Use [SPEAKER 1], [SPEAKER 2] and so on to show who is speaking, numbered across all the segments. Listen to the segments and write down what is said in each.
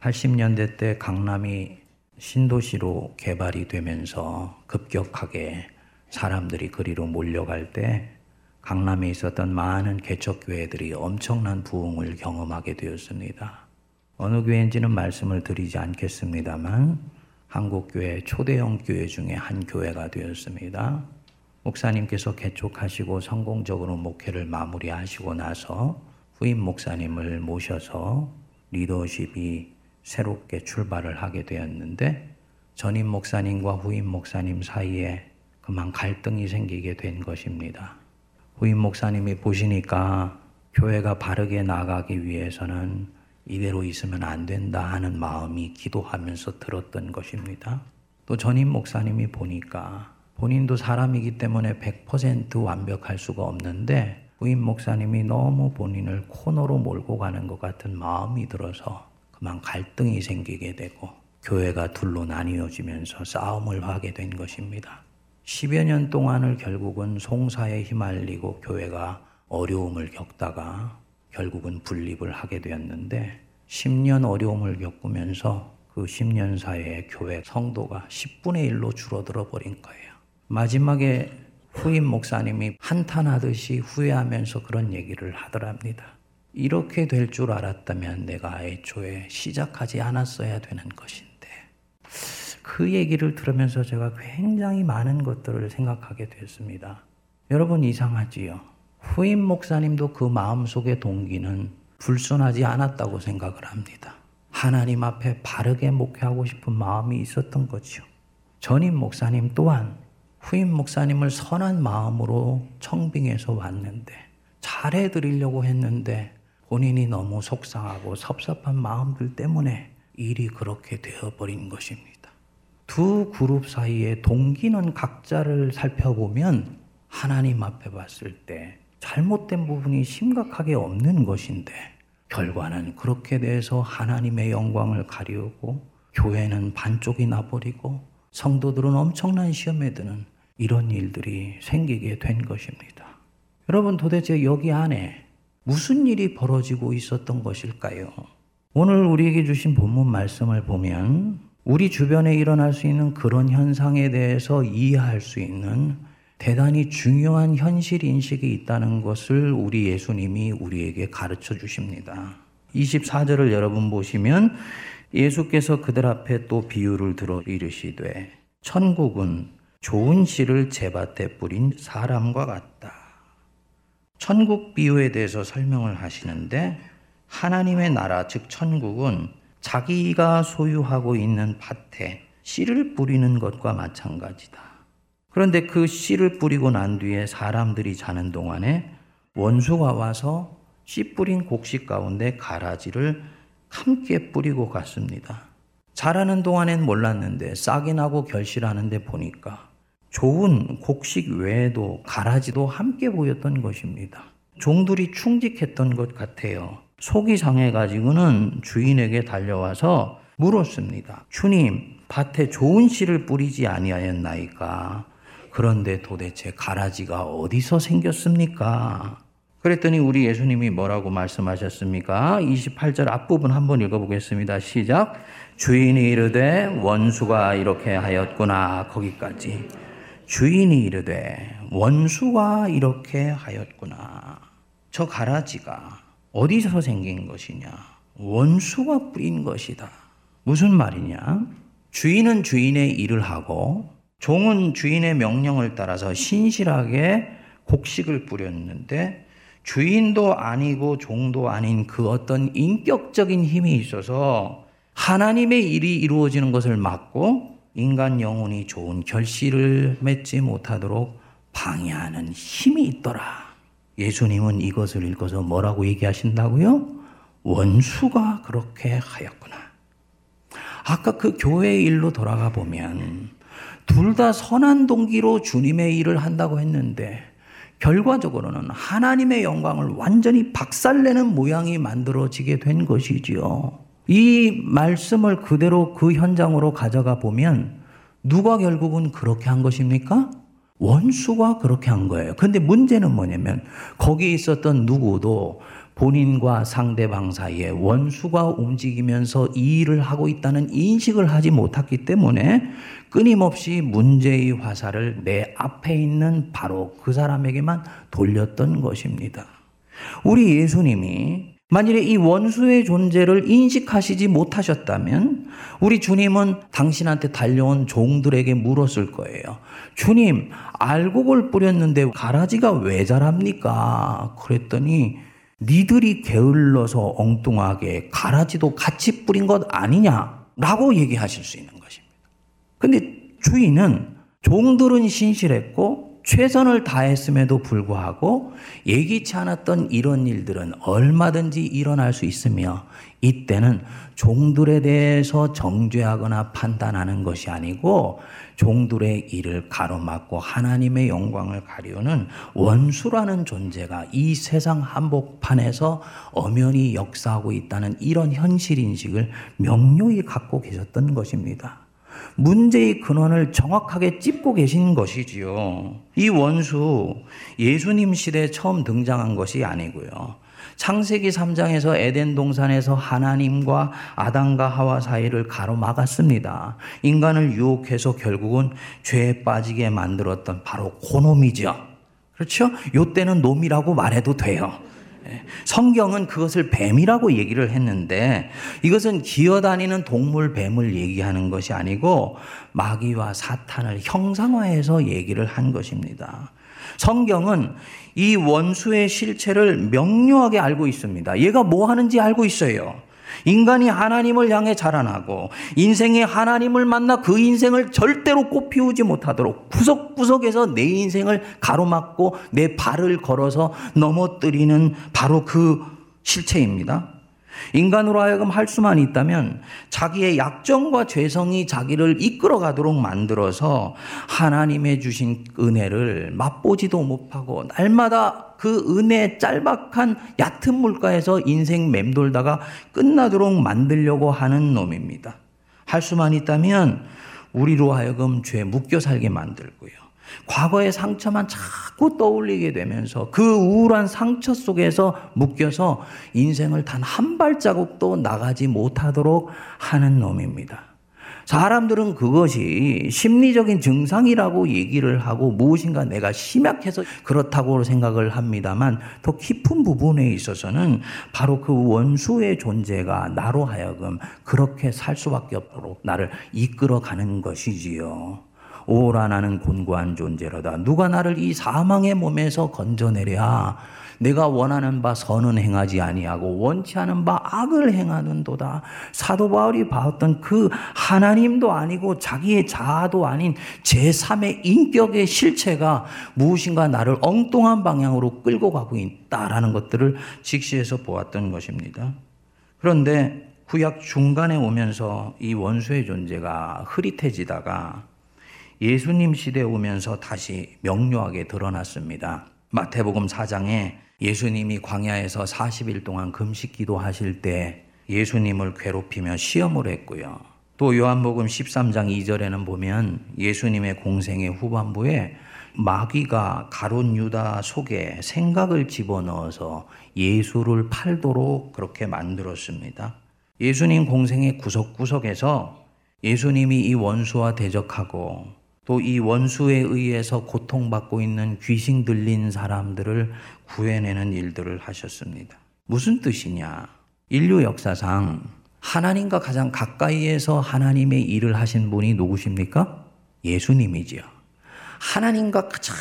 [SPEAKER 1] 80년대 때 강남이 신도시로 개발이 되면서 급격하게 사람들이 그리로 몰려갈 때 강남에 있었던 많은 개척교회들이 엄청난 부흥을 경험하게 되었습니다. 어느 교회인지는 말씀을 드리지 않겠습니다만 한국교회 초대형 교회 중에 한 교회가 되었습니다. 목사님께서 개척하시고 성공적으로 목회를 마무리하시고 나서 후임 목사님을 모셔서 리더십이 새롭게 출발을 하게 되었는데 전임 목사님과 후임 목사님 사이에 그만 갈등이 생기게 된 것입니다. 후임 목사님이 보시니까 교회가 바르게 나가기 위해서는 이대로 있으면 안 된다 하는 마음이 기도하면서 들었던 것입니다. 또 전임 목사님이 보니까 본인도 사람이기 때문에 100% 완벽할 수가 없는데 후임 목사님이 너무 본인을 코너로 몰고 가는 것 같은 마음이 들어서 그만 갈등이 생기게 되고 교회가 둘로 나뉘어지면서 싸움을 하게 된 것입니다. 10여 년 동안을 결국은 송사에 휘말리고 교회가 어려움을 겪다가 결국은 분립을 하게 되었는데 10년 어려움을 겪으면서 그 10년 사이에 교회 성도가 10분의 1로 줄어들어 버린 거예요. 마지막에 후임 목사님이 한탄하듯이 후회하면서 그런 얘기를 하더랍니다. 이렇게 될 줄 알았다면 내가 애초에 시작하지 않았어야 되는 것인데. 그 얘기를 들으면서 제가 굉장히 많은 것들을 생각하게 됐습니다. 여러분 이상하지요? 후임 목사님도 그 마음속의 동기는 불순하지 않았다고 생각을 합니다. 하나님 앞에 바르게 목회하고 싶은 마음이 있었던 거죠. 전임 목사님 또한 후임 목사님을 선한 마음으로 청빙해서 왔는데 잘해 드리려고 했는데 본인이 너무 속상하고 섭섭한 마음들 때문에 일이 그렇게 되어버린 것입니다. 두 그룹 사이의 동기는 각자를 살펴보면 하나님 앞에 봤을 때 잘못된 부분이 심각하게 없는 것인데 결과는 그렇게 돼서 하나님의 영광을 가리우고 교회는 반쪽이 나버리고 성도들은 엄청난 시험에 드는 이런 일들이 생기게 된 것입니다. 여러분 도대체 여기 안에 무슨 일이 벌어지고 있었던 것일까요? 오늘 우리에게 주신 본문 말씀을 보면 우리 주변에 일어날 수 있는 그런 현상에 대해서 이해할 수 있는 대단히 중요한 현실 인식이 있다는 것을 우리 예수님이 우리에게 가르쳐 주십니다. 24절을 여러분 보시면 예수께서 그들 앞에 또 비유를 들어 이르시되 천국은 좋은 씨를 제밭에 뿌린 사람과 같다. 천국 비유에 대해서 설명을 하시는데 하나님의 나라 즉 천국은 자기가 소유하고 있는 밭에 씨를 뿌리는 것과 마찬가지다. 그런데 그 씨를 뿌리고 난 뒤에 사람들이 자는 동안에 원수가 와서 씨 뿌린 곡식 가운데 가라지를 함께 뿌리고 갔습니다. 자라는 동안엔 몰랐는데 싹이 나고 결실하는데 보니까 좋은 곡식 외에도 가라지도 함께 보였던 것입니다. 종들이 충직했던 것 같아요. 속이 상해가지고는 주인에게 달려와서 물었습니다. 주님, 밭에 좋은 씨를 뿌리지 아니하였나이까? 그런데 도대체 가라지가 어디서 생겼습니까? 그랬더니 우리 예수님이 뭐라고 말씀하셨습니까? 28절 앞부분 한번 읽어보겠습니다. 시작. 주인이 이르되 원수가 이렇게 하였구나. 거기까지. 주인이 이르되 원수가 이렇게 하였구나. 저 가라지가 어디서 생긴 것이냐? 원수가 뿌린 것이다. 무슨 말이냐? 주인은 주인의 일을 하고 종은 주인의 명령을 따라서 신실하게 곡식을 뿌렸는데 주인도 아니고 종도 아닌 그 어떤 인격적인 힘이 있어서 하나님의 일이 이루어지는 것을 막고 인간 영혼이 좋은 결실을 맺지 못하도록 방해하는 힘이 있더라. 예수님은 이것을 읽어서 뭐라고 얘기하신다고요? 원수가 그렇게 하였구나. 아까 그 교회의 일로 돌아가 보면 둘 다 선한 동기로 주님의 일을 한다고 했는데 결과적으로는 하나님의 영광을 완전히 박살내는 모양이 만들어지게 된 것이지요. 이 말씀을 그대로 그 현장으로 가져가 보면 누가 결국은 그렇게 한 것입니까? 원수가 그렇게 한 거예요. 근데 문제는 뭐냐면 거기 있었던 누구도 본인과 상대방 사이에 원수가 움직이면서 이 일을 하고 있다는 인식을 하지 못했기 때문에 끊임없이 문제의 화살을 내 앞에 있는 바로 그 사람에게만 돌렸던 것입니다. 우리 예수님이 만일에 이 원수의 존재를 인식하시지 못하셨다면 우리 주님은 당신한테 달려온 종들에게 물었을 거예요. 주님, 알곡을 뿌렸는데 가라지가 왜 자랍니까? 그랬더니 니들이 게을러서 엉뚱하게 가라지도 같이 뿌린 것 아니냐 라고 얘기하실 수 있는 것입니다. 근데 주인은 종들은 신실했고 최선을 다했음에도 불구하고 예기치 않았던 이런 일들은 얼마든지 일어날 수 있으며 이때는 종들에 대해서 정죄하거나 판단하는 것이 아니고 종들의 일을 가로막고 하나님의 영광을 가리우는 원수라는 존재가 이 세상 한복판에서 엄연히 역사하고 있다는 이런 현실 인식을 명료히 갖고 계셨던 것입니다. 문제의 근원을 정확하게 찝고 계신 것이지요. 이 원수 예수님 시대에 처음 등장한 것이 아니고요. 창세기 3장에서 에덴 동산에서 하나님과 아담과 하와 사이를 가로막았습니다. 인간을 유혹해서 결국은 죄에 빠지게 만들었던 바로 고놈이죠. 그렇죠? 요 때는 놈이라고 말해도 돼요. 예. 성경은 그것을 뱀이라고 얘기를 했는데 이것은 기어다니는 동물 뱀을 얘기하는 것이 아니고 마귀와 사탄을 형상화해서 얘기를 한 것입니다. 성경은 이 원수의 실체를 명료하게 알고 있습니다. 얘가 뭐 하는지 알고 있어요. 인간이 하나님을 향해 자라나고 인생에 하나님을 만나 그 인생을 절대로 꽃피우지 못하도록 구석구석에서 내 인생을 가로막고 내 발을 걸어서 넘어뜨리는 바로 그 실체입니다. 인간으로 하여금 할 수만 있다면 자기의 약점과 죄성이 자기를 이끌어 가도록 만들어서 하나님의 주신 은혜를 맛보지도 못하고 날마다 그 은혜 짤박한 얕은 물가에서 인생 맴돌다가 끝나도록 만들려고 하는 놈입니다. 할 수만 있다면 우리로 하여금 죄 묶여 살게 만들고요. 과거의 상처만 자꾸 떠올리게 되면서 그 우울한 상처 속에서 묶여서 인생을 단 한 발자국도 나가지 못하도록 하는 놈입니다. 사람들은 그것이 심리적인 증상이라고 얘기를 하고 무엇인가 내가 심약해서 그렇다고 생각을 합니다만 더 깊은 부분에 있어서는 바로 그 원수의 존재가 나로 하여금 그렇게 살 수밖에 없도록 나를 이끌어가는 것이지요. 오라 나는 곤고한 존재로다. 누가 나를 이 사망의 몸에서 건져내랴. 내가 원하는 바 선은 행하지 아니하고 원치 않은 바 악을 행하는도다. 사도 바울이 봤던 그 하나님도 아니고 자기의 자아도 아닌 제3의 인격의 실체가 무엇인가 나를 엉뚱한 방향으로 끌고 가고 있다라는 것들을 직시해서 보았던 것입니다. 그런데 구약 중간에 오면서 이 원수의 존재가 흐릿해지다가 예수님 시대에 오면서 다시 명료하게 드러났습니다. 마태복음 4장에 예수님이 광야에서 40일 동안 금식 기도하실 때 예수님을 괴롭히며 시험을 했고요. 또 요한복음 13장 2절에는 보면 예수님의 공생의 후반부에 마귀가 가론 유다 속에 생각을 집어넣어서 예수를 팔도록 그렇게 만들었습니다. 예수님 공생의 구석구석에서 예수님이 이 원수와 대적하고 또 이 원수에 의해서 고통받고 있는 귀신 들린 사람들을 구해내는 일들을 하셨습니다. 무슨 뜻이냐? 인류 역사상 하나님과 가장 가까이에서 하나님의 일을 하신 분이 누구십니까? 예수님이지요. 하나님과 가장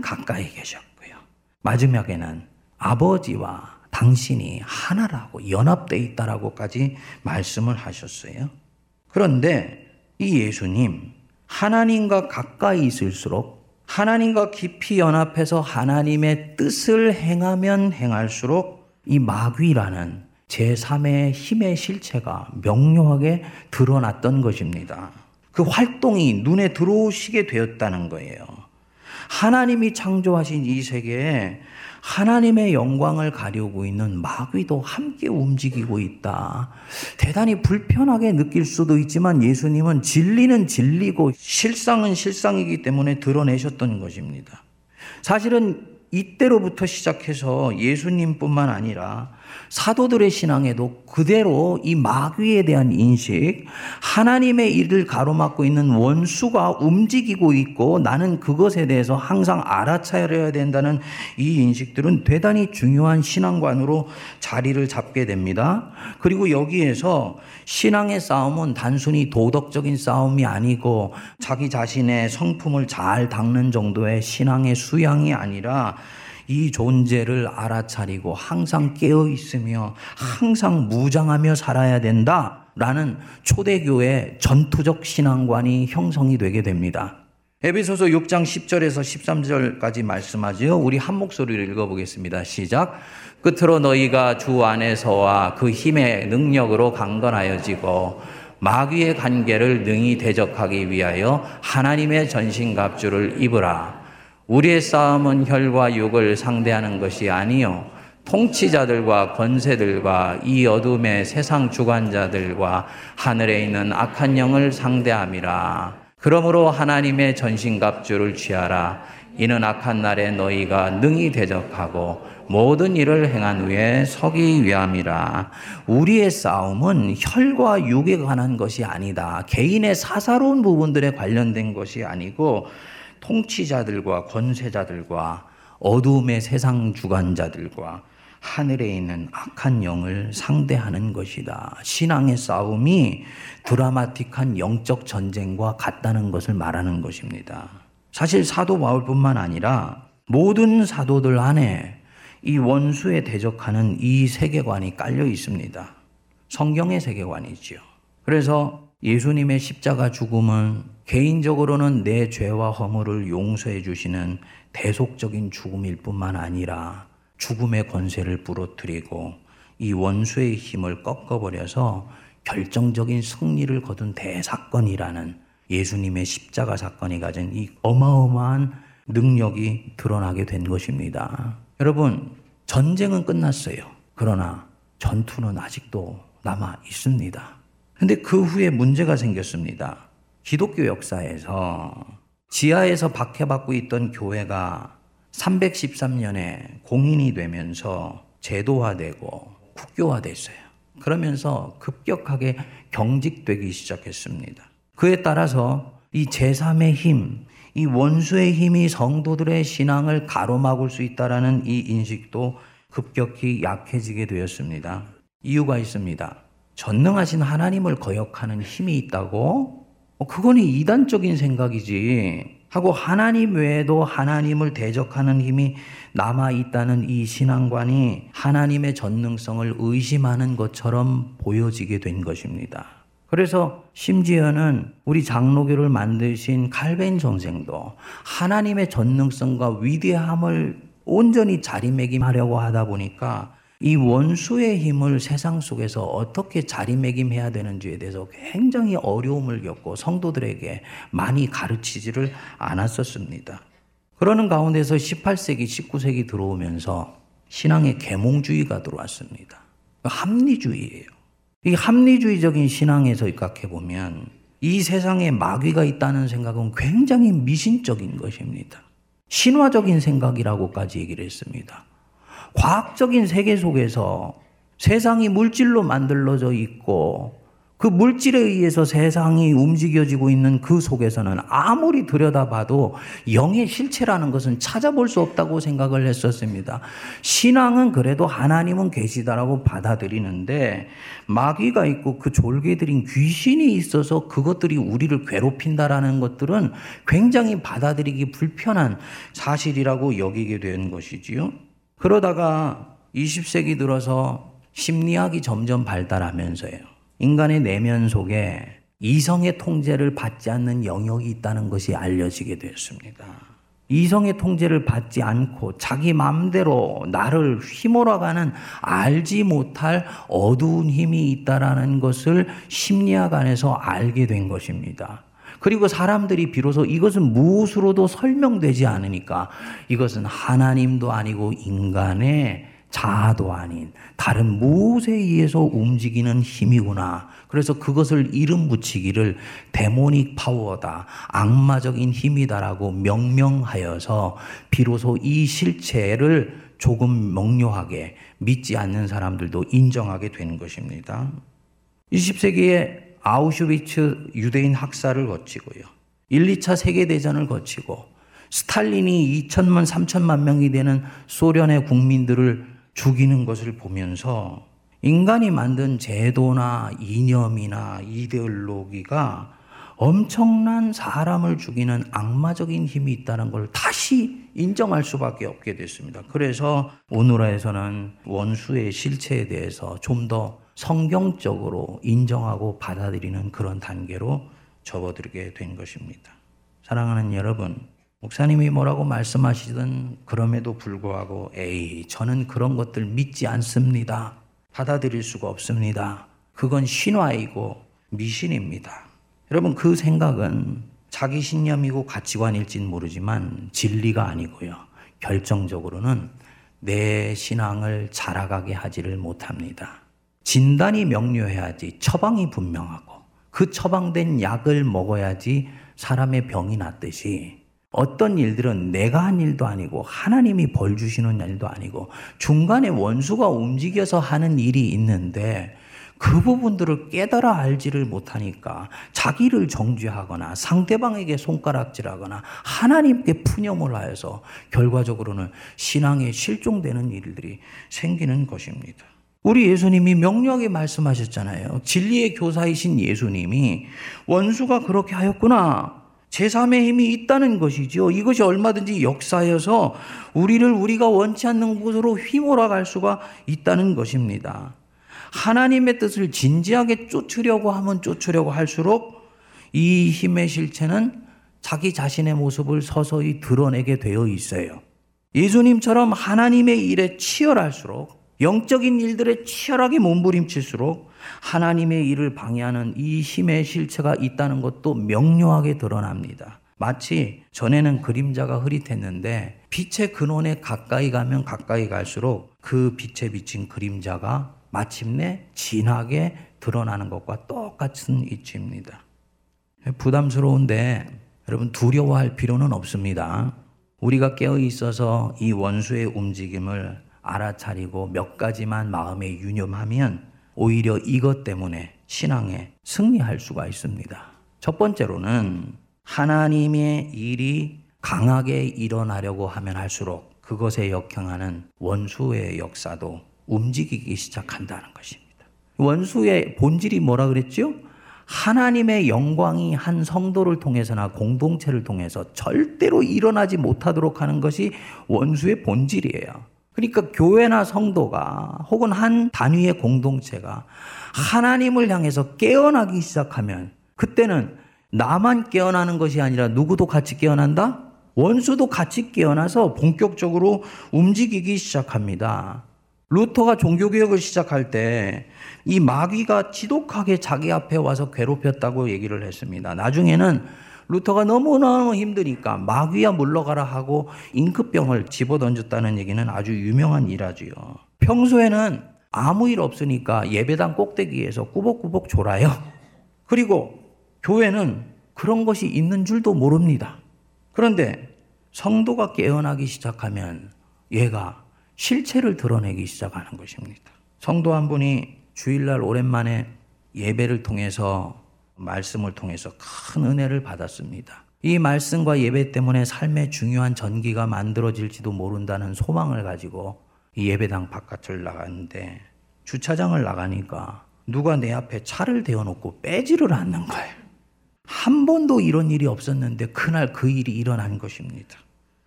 [SPEAKER 1] 가까이 계셨고요. 마지막에는 아버지와 당신이 하나라고 연합되어 있다라고까지 말씀을 하셨어요. 그런데 이 예수님, 하나님과 가까이 있을수록 하나님과 깊이 연합해서 하나님의 뜻을 행하면 행할수록 이 마귀라는 제3의 힘의 실체가 명료하게 드러났던 것입니다. 그 활동이 눈에 들어오시게 되었다는 거예요. 하나님이 창조하신 이 세계에 하나님의 영광을 가리우고 있는 마귀도 함께 움직이고 있다. 대단히 불편하게 느낄 수도 있지만 예수님은 진리는 진리고 실상은 실상이기 때문에 드러내셨던 것입니다. 사실은 이때로부터 시작해서 예수님뿐만 아니라 사도들의 신앙에도 그대로 이 마귀에 대한 인식, 하나님의 일을 가로막고 있는 원수가 움직이고 있고 나는 그것에 대해서 항상 알아차려야 된다는 이 인식들은 대단히 중요한 신앙관으로 자리를 잡게 됩니다. 그리고 여기에서 신앙의 싸움은 단순히 도덕적인 싸움이 아니고 자기 자신의 성품을 잘 닦는 정도의 신앙의 수양이 아니라 이 존재를 알아차리고 항상 깨어 있으며 항상 무장하며 살아야 된다. 라는 초대교회 전투적 신앙관이 형성이 되게 됩니다. 에베소서 6장 10절에서 13절까지 말씀하지요. 우리 한 목소리로 읽어보겠습니다. 시작. 끝으로 너희가 주 안에서와 그 힘의 능력으로 강건하여지고 마귀의 관계를 능히 대적하기 위하여 하나님의 전신갑주를 입으라. 우리의 싸움은 혈과 육을 상대하는 것이 아니요 통치자들과 권세들과 이 어둠의 세상 주관자들과 하늘에 있는 악한 영을 상대함이라. 그러므로 하나님의 전신갑주를 취하라. 이는 악한 날에 너희가 능히 대적하고 모든 일을 행한 후에 서기 위함이라. 우리의 싸움은 혈과 육에 관한 것이 아니다. 개인의 사사로운 부분들에 관련된 것이 아니고 통치자들과 권세자들과 어둠의 세상 주관자들과 하늘에 있는 악한 영을 상대하는 것이다. 신앙의 싸움이 드라마틱한 영적 전쟁과 같다는 것을 말하는 것입니다. 사실 사도 바울뿐만 아니라 모든 사도들 안에 이 원수에 대적하는 이 세계관이 깔려 있습니다. 성경의 세계관이지요. 그래서 예수님의 십자가 죽음은 개인적으로는 내 죄와 허물을 용서해 주시는 대속적인 죽음일 뿐만 아니라 죽음의 권세를 부러뜨리고 이 원수의 힘을 꺾어버려서 결정적인 승리를 거둔 대사건이라는 예수님의 십자가 사건이 가진 이 어마어마한 능력이 드러나게 된 것입니다. 여러분, 전쟁은 끝났어요. 그러나 전투는 아직도 남아 있습니다. 근데 그 후에 문제가 생겼습니다. 기독교 역사에서 지하에서 박해받고 있던 교회가 313년에 공인이 되면서 제도화되고 국교화됐어요. 그러면서 급격하게 경직되기 시작했습니다. 그에 따라서 이 제3의 힘, 이 원수의 힘이 성도들의 신앙을 가로막을 수 있다라는 이 인식도 급격히 약해지게 되었습니다. 이유가 있습니다. 전능하신 하나님을 거역하는 힘이 있다고 어, 그거는 이단적인 생각이지. 하고 하나님 외에도 하나님을 대적하는 힘이 남아 있다는 이 신앙관이 하나님의 전능성을 의심하는 것처럼 보여지게 된 것입니다. 그래서 심지어는 우리 장로교를 만드신 칼벤 선생도 하나님의 전능성과 위대함을 온전히 자리매김하려고 하다 보니까 이 원수의 힘을 세상 속에서 어떻게 자리매김해야 되는지에 대해서 굉장히 어려움을 겪고 성도들에게 많이 가르치지를 않았었습니다. 그러는 가운데서 18세기, 19세기 들어오면서 신앙의 계몽주의가 들어왔습니다. 합리주의예요. 이 합리주의적인 신앙에서 입각해 보면 이 세상에 마귀가 있다는 생각은 굉장히 미신적인 것입니다. 신화적인 생각이라고까지 얘기를 했습니다. 과학적인 세계 속에서 세상이 물질로 만들어져 있고 그 물질에 의해서 세상이 움직여지고 있는 그 속에서는 아무리 들여다봐도 영의 실체라는 것은 찾아볼 수 없다고 생각을 했었습니다. 신앙은 그래도 하나님은 계시다라고 받아들이는데 마귀가 있고 그 졸개들인 귀신이 있어서 그것들이 우리를 괴롭힌다라는 것들은 굉장히 받아들이기 불편한 사실이라고 여기게 된 것이지요. 그러다가 20세기 들어서 심리학이 점점 발달하면서요. 인간의 내면 속에 이성의 통제를 받지 않는 영역이 있다는 것이 알려지게 되었습니다. 이성의 통제를 받지 않고 자기 마음대로 나를 휘몰아가는 알지 못할 어두운 힘이 있다라는 것을 심리학 안에서 알게 된 것입니다. 그리고 사람들이 비로소 이것은 무엇으로도 설명되지 않으니까 이것은 하나님도 아니고 인간의 자아도 아닌 다른 무엇에 의해서 움직이는 힘이구나. 그래서 그것을 이름 붙이기를 데모닉 파워다. 악마적인 힘이다라고 명명하여서 비로소 이 실체를 조금 명료하게 믿지 않는 사람들도 인정하게 되는 것입니다. 20세기에 아우슈비츠 유대인 학살을 거치고요. 1, 2차 세계대전을 거치고 스탈린이 2천만, 3천만 명이 되는 소련의 국민들을 죽이는 것을 보면서 인간이 만든 제도나 이념이나 이데올로기가 엄청난 사람을 죽이는 악마적인 힘이 있다는 걸 다시 인정할 수밖에 없게 됐습니다. 그래서 오늘에서는 원수의 실체에 대해서 좀 더 성경적으로 인정하고 받아들이는 그런 단계로 접어들게 된 것입니다. 사랑하는 여러분, 목사님이 뭐라고 말씀하시든 그럼에도 불구하고 에이, 저는 그런 것들 믿지 않습니다. 받아들일 수가 없습니다. 그건 신화이고 미신입니다. 여러분 그 생각은 자기 신념이고 가치관일진 모르지만 진리가 아니고요. 결정적으로는 내 신앙을 자라가게 하지를 못합니다. 진단이 명료해야지 처방이 분명하고 그 처방된 약을 먹어야지 사람의 병이 낫듯이 어떤 일들은 내가 한 일도 아니고 하나님이 벌 주시는 일도 아니고 중간에 원수가 움직여서 하는 일이 있는데 그 부분들을 깨달아 알지를 못하니까 자기를 정죄하거나 상대방에게 손가락질하거나 하나님께 푸념을 하여서 결과적으로는 신앙에 실종되는 일들이 생기는 것입니다. 우리 예수님이 명료하게 말씀하셨잖아요. 진리의 교사이신 예수님이 원수가 그렇게 하였구나. 제3의 힘이 있다는 것이죠. 이것이 얼마든지 역사여서 우리를 우리가 원치 않는 곳으로 휘몰아 갈 수가 있다는 것입니다. 하나님의 뜻을 진지하게 쫓으려고 하면 쫓으려고 할수록 이 힘의 실체는 자기 자신의 모습을 서서히 드러내게 되어 있어요. 예수님처럼 하나님의 일에 치열할수록 영적인 일들에 치열하게 몸부림칠수록 하나님의 일을 방해하는 이 힘의 실체가 있다는 것도 명료하게 드러납니다. 마치 전에는 그림자가 흐릿했는데 빛의 근원에 가까이 가면 가까이 갈수록 그 빛에 비친 그림자가 마침내 진하게 드러나는 것과 똑같은 이치입니다. 부담스러운데 여러분 두려워할 필요는 없습니다. 우리가 깨어 있어서 이 원수의 움직임을 알아차리고 몇 가지만 마음에 유념하면 오히려 이것 때문에 신앙에 승리할 수가 있습니다. 첫 번째로는 하나님의 일이 강하게 일어나려고 하면 할수록 그것에 역행하는 원수의 역사도 움직이기 시작한다는 것입니다. 원수의 본질이 뭐라 그랬죠? 하나님의 영광이 한 성도를 통해서나 공동체를 통해서 절대로 일어나지 못하도록 하는 것이 원수의 본질이에요. 그러니까 교회나 성도가 혹은 한 단위의 공동체가 하나님을 향해서 깨어나기 시작하면 그때는 나만 깨어나는 것이 아니라 누구도 같이 깨어난다? 원수도 같이 깨어나서 본격적으로 움직이기 시작합니다. 루터가 종교개혁을 시작할 때 이 마귀가 지독하게 자기 앞에 와서 괴롭혔다고 얘기를 했습니다. 나중에는 루터가 너무너무 힘드니까 마귀야 물러가라 하고 잉크병을 집어던졌다는 얘기는 아주 유명한 일화지요. 평소에는 아무 일 없으니까 예배당 꼭대기에서 꾸벅꾸벅 졸아요. 그리고 교회는 그런 것이 있는 줄도 모릅니다. 그런데 성도가 깨어나기 시작하면 얘가 실체를 드러내기 시작하는 것입니다. 성도 한 분이 주일날 오랜만에 예배를 통해서 말씀을 통해서 큰 은혜를 받았습니다. 이 말씀과 예배 때문에 삶의 중요한 전기가 만들어질지도 모른다는 소망을 가지고 이 예배당 바깥을 나갔는데 주차장을 나가니까 누가 내 앞에 차를 대어놓고 빼지를 않는 거예요. 한 번도 이런 일이 없었는데 그날 그 일이 일어난 것입니다.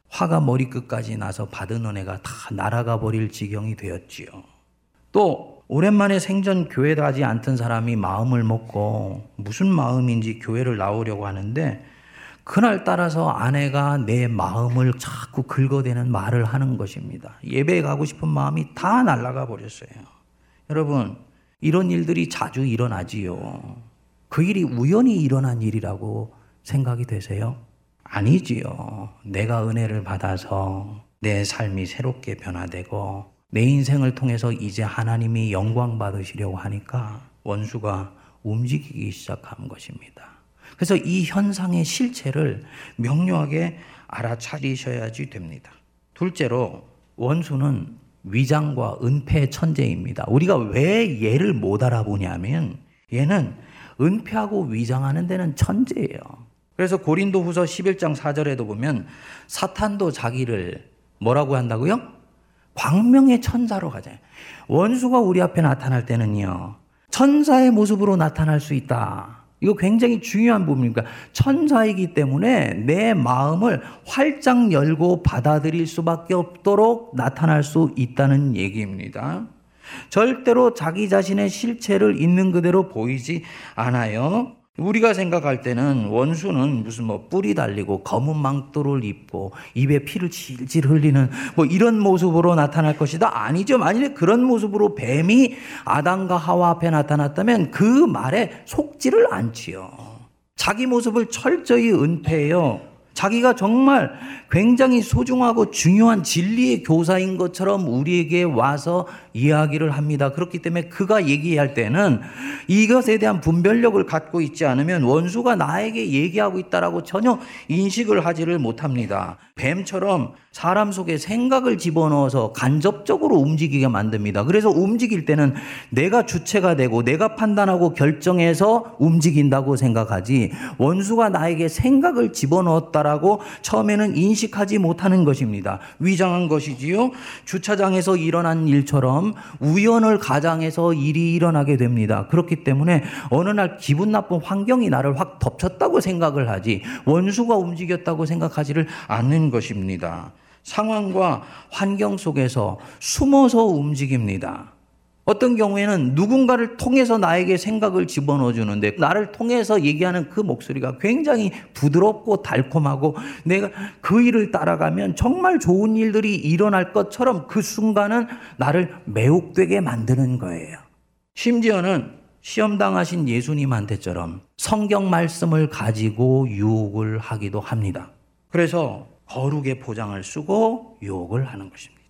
[SPEAKER 1] 화가 머리끝까지 나서 받은 은혜가 다 날아가 버릴 지경이 되었지요. 또 오랜만에 생전 교회 가지 않던 사람이 마음을 먹고 무슨 마음인지 교회를 나오려고 하는데 그날 따라서 아내가 내 마음을 자꾸 긁어대는 말을 하는 것입니다. 예배에 가고 싶은 마음이 다 날아가 버렸어요. 여러분, 이런 일들이 자주 일어나지요. 그 일이 우연히 일어난 일이라고 생각이 되세요? 아니지요. 내가 은혜를 받아서 내 삶이 새롭게 변화되고 내 인생을 통해서 이제 하나님이 영광 받으시려고 하니까 원수가 움직이기 시작한 것입니다. 그래서 이 현상의 실체를 명료하게 알아차리셔야지 됩니다. 둘째로 원수는 위장과 은폐의 천재입니다. 우리가 왜 얘를 못 알아보냐면 얘는 은폐하고 위장하는 데는 천재예요. 그래서 고린도 후서 11장 4절에도 보면 사탄도 자기를 뭐라고 한다고요? 광명의 천사로 가자. 원수가 우리 앞에 나타날 때는요. 천사의 모습으로 나타날 수 있다. 이거 굉장히 중요한 부분입니다. 천사이기 때문에 내 마음을 활짝 열고 받아들일 수밖에 없도록 나타날 수 있다는 얘기입니다. 절대로 자기 자신의 실체를 있는 그대로 보이지 않아요. 우리가 생각할 때는 원수는 무슨 뭐 뿔이 달리고 검은 망토를 입고 입에 피를 질질 흘리는 뭐 이런 모습으로 나타날 것이다. 아니죠. 만일에 그런 모습으로 뱀이 아담과 하와 앞에 나타났다면 그 말에 속지를 않지요. 자기 모습을 철저히 은폐해요. 자기가 정말 굉장히 소중하고 중요한 진리의 교사인 것처럼 우리에게 와서 이야기를 합니다. 그렇기 때문에 그가 얘기할 때는 이것에 대한 분별력을 갖고 있지 않으면 원수가 나에게 얘기하고 있다라고 전혀 인식을 하지를 못합니다. 뱀처럼 사람 속에 생각을 집어넣어서 간접적으로 움직이게 만듭니다. 그래서 움직일 때는 내가 주체가 되고 내가 판단하고 결정해서 움직인다고 생각하지 원수가 나에게 생각을 집어넣었다라고 처음에는 인식하지 못하는 것입니다. 위장한 것이지요. 주차장에서 일어난 일처럼 우연을 가장해서 일이 일어나게 됩니다. 그렇기 때문에 어느 날 기분 나쁜 환경이 나를 확 덮쳤다고 생각을 하지 원수가 움직였다고 생각하지를 않는 것입니다. 상황과 환경 속에서 숨어서 움직입니다. 어떤 경우에는 누군가를 통해서 나에게 생각을 집어넣어 주는데 나를 통해서 얘기하는 그 목소리가 굉장히 부드럽고 달콤하고 내가 그 일을 따라가면 정말 좋은 일들이 일어날 것처럼 그 순간은 나를 매혹되게 만드는 거예요. 심지어는 시험당하신 예수님한테처럼 성경 말씀을 가지고 유혹을 하기도 합니다. 그래서 거룩의 포장을 쓰고 유혹을 하는 것입니다.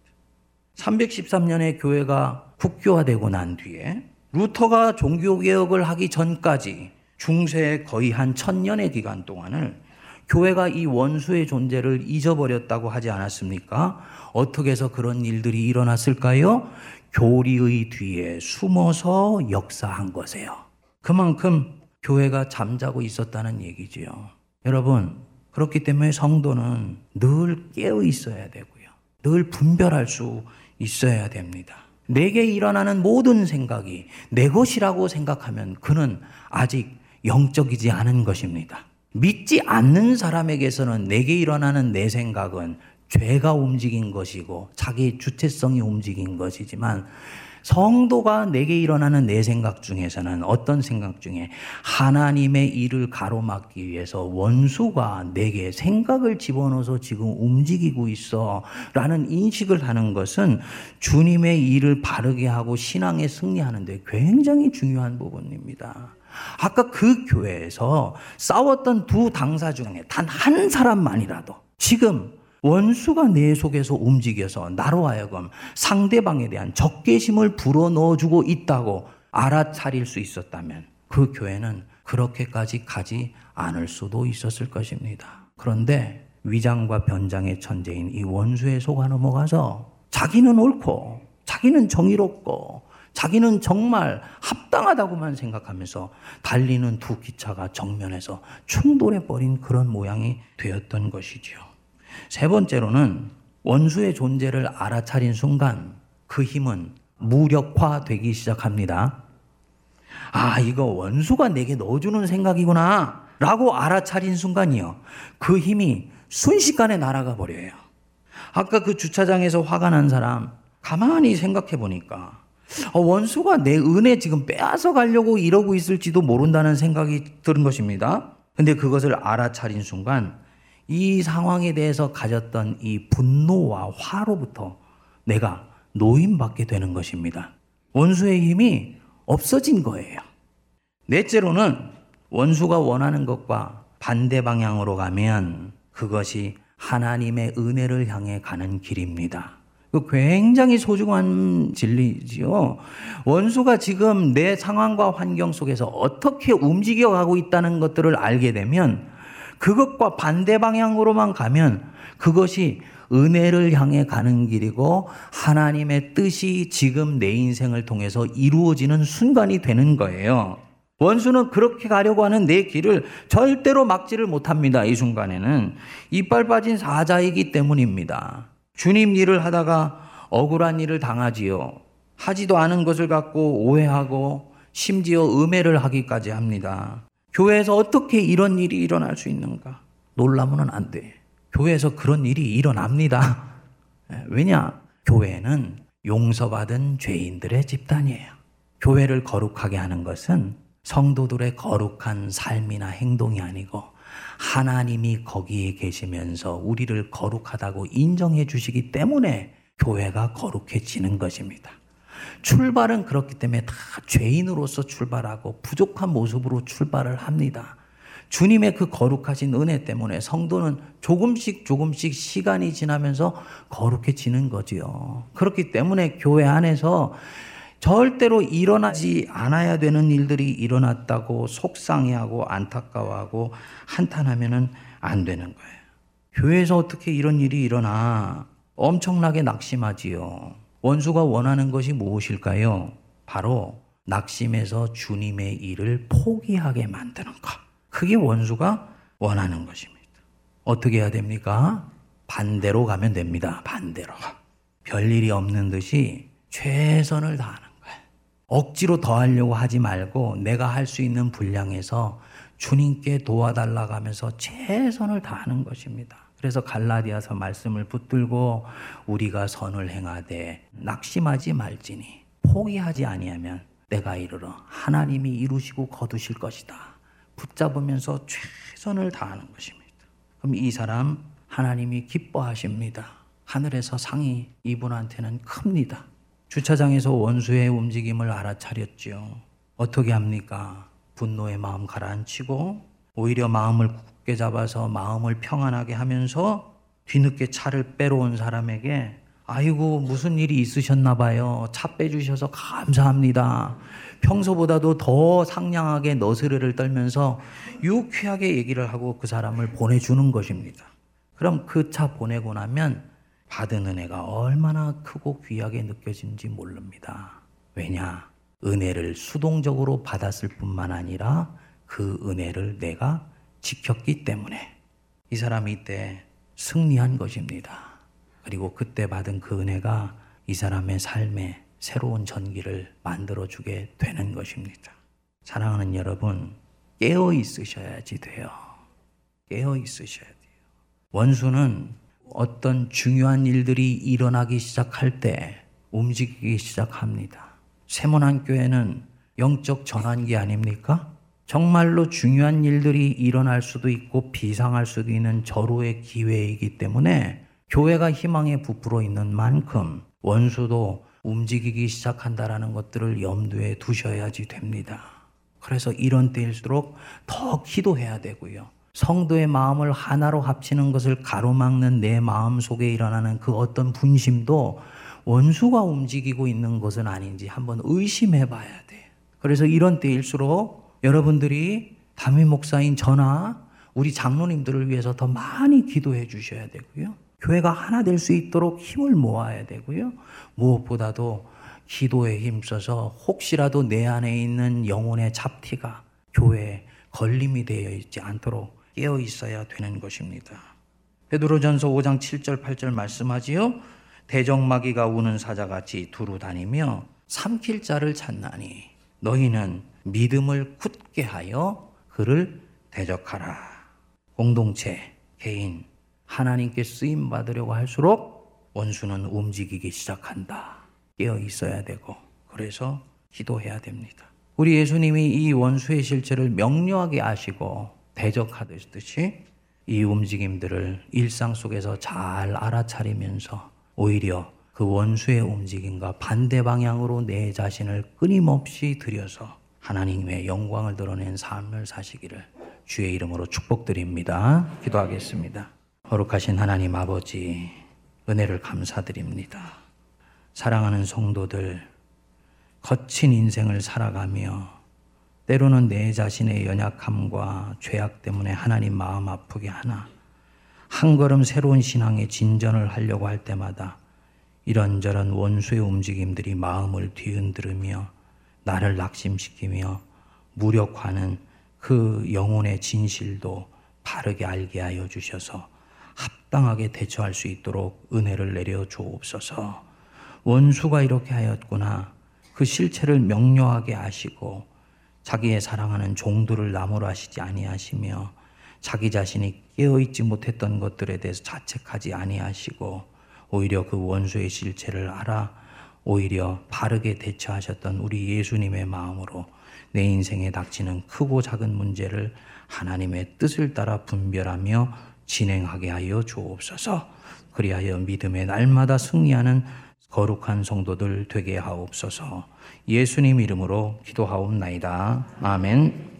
[SPEAKER 1] 313년에 교회가 국교화되고 난 뒤에 루터가 종교개혁을 하기 전까지 중세 거의 한 천년의 기간 동안을 교회가 이 원수의 존재를 잊어버렸다고 하지 않았습니까? 어떻게 해서 그런 일들이 일어났을까요? 교리의 뒤에 숨어서 역사한 것이에요. 그만큼 교회가 잠자고 있었다는 얘기지요. 여러분, 그렇기 때문에 성도는 늘 깨어 있어야 되고요. 늘 분별할 수 있어야 됩니다. 내게 일어나는 모든 생각이 내 것이라고 생각하면 그는 아직 영적이지 않은 것입니다. 믿지 않는 사람에게서는 내게 일어나는 내 생각은 죄가 움직인 것이고 자기 주체성이 움직인 것이지만 성도가 내게 일어나는 내 생각 중에서는 어떤 생각 중에 하나님의 일을 가로막기 위해서 원수가 내게 생각을 집어넣어서 지금 움직이고 있어 라는 인식을 하는 것은 주님의 일을 바르게 하고 신앙에 승리하는데 굉장히 중요한 부분입니다. 아까 그 교회에서 싸웠던 두 당사 중에 단 한 사람만이라도 지금 원수가 내 속에서 움직여서 나로 하여금 상대방에 대한 적개심을 불어넣어주고 있다고 알아차릴 수 있었다면 그 교회는 그렇게까지 가지 않을 수도 있었을 것입니다. 그런데 위장과 변장의 천재인 이 원수의 속아 넘어가서 자기는 옳고 자기는 정의롭고 자기는 정말 합당하다고만 생각하면서 달리는 두 기차가 정면에서 충돌해 버린 그런 모양이 되었던 것이지요. 세 번째로는 원수의 존재를 알아차린 순간 그 힘은 무력화되기 시작합니다. 아, 이거 원수가 내게 넣어주는 생각이구나. 라고 알아차린 순간이요. 그 힘이 순식간에 날아가 버려요. 아까 그 주차장에서 화가 난 사람, 가만히 생각해 보니까, 어, 원수가 내 은혜 지금 빼앗아 가려고 이러고 있을지도 모른다는 생각이 드는 것입니다. 근데 그것을 알아차린 순간, 이 상황에 대해서 가졌던 이 분노와 화로부터 내가 노임받게 되는 것입니다. 원수의 힘이 없어진 거예요. 넷째로는 원수가 원하는 것과 반대 방향으로 가면 그것이 하나님의 은혜를 향해 가는 길입니다. 그 굉장히 소중한 진리지요. 원수가 지금 내 상황과 환경 속에서 어떻게 움직여 가고 있다는 것들을 알게 되면 그것과 반대 방향으로만 가면 그것이 은혜를 향해 가는 길이고 하나님의 뜻이 지금 내 인생을 통해서 이루어지는 순간이 되는 거예요. 원수는 그렇게 가려고 하는 내 길을 절대로 막지를 못합니다. 이 순간에는 이빨 빠진 사자이기 때문입니다. 주님 일을 하다가 억울한 일을 당하지요. 하지도 않은 것을 갖고 오해하고 심지어 음해를 하기까지 합니다. 교회에서 어떻게 이런 일이 일어날 수 있는가? 놀라면은 안 돼. 교회에서 그런 일이 일어납니다. 예, 왜냐? 교회는 용서받은 죄인들의 집단이에요. 교회를 거룩하게 하는 것은 성도들의 거룩한 삶이나 행동이 아니고 하나님이 거기에 계시면서 우리를 거룩하다고 인정해 주시기 때문에 교회가 거룩해지는 것입니다. 출발은 그렇기 때문에 다 죄인으로서 출발하고 부족한 모습으로 출발을 합니다. 주님의 그 거룩하신 은혜 때문에 성도는 조금씩 조금씩 시간이 지나면서 거룩해지는 거지요. 그렇기 때문에 교회 안에서 절대로 일어나지 않아야 되는 일들이 일어났다고 속상해하고 안타까워하고 한탄하면은 안 되는 거예요. 교회에서 어떻게 이런 일이 일어나 엄청나게 낙심하지요. 원수가 원하는 것이 무엇일까요? 바로 낙심해서 주님의 일을 포기하게 만드는 것. 그게 원수가 원하는 것입니다. 어떻게 해야 됩니까? 반대로 가면 됩니다. 반대로. 별일이 없는 듯이 최선을 다하는 거예요. 억지로 더 하려고 하지 말고 내가 할 수 있는 분량에서 주님께 도와달라고 하면서 최선을 다하는 것입니다. 그래서 갈라디아서 말씀을 붙들고 우리가 선을 행하되 낙심하지 말지니 포기하지 아니하면 내가 이르러 하나님이 이루시고 거두실 것이다. 붙잡으면서 최선을 다하는 것입니다. 그럼 이 사람 하나님이 기뻐하십니다. 하늘에서 상이 이분한테는 큽니다. 주차장에서 원수의 움직임을 알아차렸지요. 어떻게 합니까? 분노의 마음 가라앉히고 오히려 마음을 굳게 잡아서 마음을 평안하게 하면서 뒤늦게 차를 빼러 온 사람에게 아이고 무슨 일이 있으셨나 봐요. 차 빼주셔서 감사합니다. 평소보다도 더 상냥하게 너스레를 떨면서 유쾌하게 얘기를 하고 그 사람을 보내주는 것입니다. 그럼 그 차 보내고 나면 받은 은혜가 얼마나 크고 귀하게 느껴진지 모릅니다. 왜냐? 은혜를 수동적으로 받았을 뿐만 아니라 그 은혜를 내가 지켰기 때문에 이 사람이 이때 승리한 것입니다. 그리고 그때 받은 그 은혜가 이 사람의 삶에 새로운 전기를 만들어주게 되는 것입니다. 사랑하는 여러분, 깨어 있으셔야지 돼요. 깨어 있으셔야 돼요. 원수는 어떤 중요한 일들이 일어나기 시작할 때 움직이기 시작합니다. 세문안 교회는 영적 전환기 아닙니까? 정말로 중요한 일들이 일어날 수도 있고 비상할 수도 있는 절호의 기회이기 때문에 교회가 희망에 부풀어 있는 만큼 원수도 움직이기 시작한다라는 것들을 염두에 두셔야지 됩니다. 그래서 이런 때일수록 더 기도해야 되고요. 성도의 마음을 하나로 합치는 것을 가로막는 내 마음 속에 일어나는 그 어떤 분심도 원수가 움직이고 있는 것은 아닌지 한번 의심해 봐야 돼. 그래서 이런 때일수록 여러분들이 담임 목사인 저나 우리 장로님들을 위해서 더 많이 기도해 주셔야 되고요. 교회가 하나 될 수 있도록 힘을 모아야 되고요. 무엇보다도 기도에 힘써서 혹시라도 내 안에 있는 영혼의 잡티가 교회에 걸림이 되어 있지 않도록 깨어 있어야 되는 것입니다. 베드로전서 5장 7절 8절 말씀하지요. 대적마귀가 우는 사자같이 두루 다니며 삼킬 자를 찾나니 너희는 믿음을 굳게 하여 그를 대적하라. 공동체, 개인, 하나님께 쓰임 받으려고 할수록 원수는 움직이기 시작한다. 깨어 있어야 되고 그래서 기도해야 됩니다. 우리 예수님이 이 원수의 실체를 명료하게 아시고 대적하듯이 이 움직임들을 일상 속에서 잘 알아차리면서 오히려 그 원수의 움직임과 반대 방향으로 내 자신을 끊임없이 들여서 하나님의 영광을 드러낸 삶을 사시기를 주의 이름으로 축복드립니다. 기도하겠습니다. 거룩하신 하나님 아버지, 은혜를 감사드립니다. 사랑하는 성도들, 거친 인생을 살아가며 때로는 내 자신의 연약함과 죄악 때문에 하나님 마음 아프게 하나 한 걸음 새로운 신앙의 진전을 하려고 할 때마다 이런저런 원수의 움직임들이 마음을 뒤흔들으며 나를 낙심시키며 무력화하는 그 영혼의 진실도 바르게 알게 하여 주셔서 합당하게 대처할 수 있도록 은혜를 내려 주옵소서. 원수가 이렇게 하였구나. 그 실체를 명료하게 아시고 자기의 사랑하는 종들을 나무로 하시지 아니하시며 자기 자신이 깨어있지 못했던 것들에 대해서 자책하지 아니하시고 오히려 그 원수의 실체를 알아 오히려 바르게 대처하셨던 우리 예수님의 마음으로 내 인생에 닥치는 크고 작은 문제를 하나님의 뜻을 따라 분별하며 진행하게 하여 주옵소서. 그리하여 믿음의 날마다 승리하는 거룩한 성도들 되게 하옵소서. 예수님 이름으로 기도하옵나이다. 아멘.